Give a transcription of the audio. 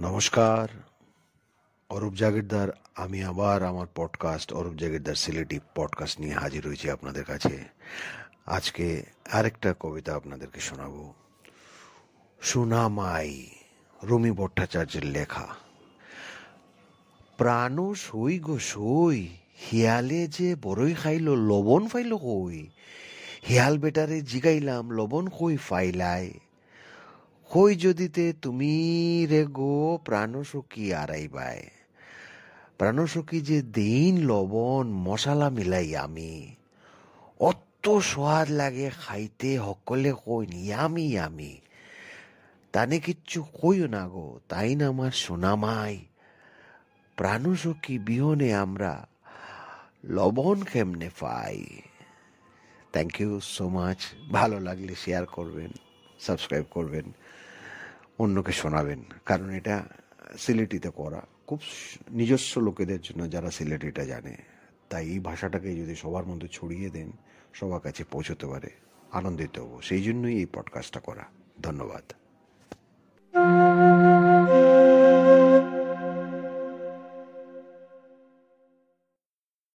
নমস্কার। অরূপ জাগিরদার, আমি আবার আমার পডকাস্ট অরূপ জাগিরদার সিলেটি পডকাস্ট নিয়ে হাজির হয়েছি আপনাদের কাছে। আজকে আরেকটা কবিতা আপনাদেরকে শোনাবো। সুনামাই রুমি ভট্টাচার্যের লেখা। প্রাণ সই গো সই, হিয়ালে যে বড়ই খাইল, লবণ ফাইল কই? হিয়াল বেটারে জিগাইলাম, লবণ কই ফাইলায়? হই যদিতে তুমি রে গো প্রাণসখী আড়াইবাই? প্রাণসখী যে দিন লবণ মশলা মিলাই আমি। অত সোয়াদ লাগে খাইতে, সকলে কই ইয়ামি আমি তানে কিচ্ছু কইও না গো, তাই না আমার সোনামাই? প্রাণসখী বিহনে আমরা লবণ কেমনে পাই? থ্যাংক ইউ সো মাচ ভালো লাগলে শেয়ার করবেন সাবস্ক্রাইব করবেন। অন্যকে শোনাবেন। কারণ এটা সিলেটিতে করা। খুব নিজস্ব লোকেদের জন্য যারা সিলেটিটা জানে, তাই এই ভাষাটাকে যদি সবার মধ্যে ছড়িয়ে দেন, সবার কাছে পৌঁছতে পারে। আনন্দিত হব। সেই জন্যই এই পডকাস্টটা করা। ধন্যবাদ।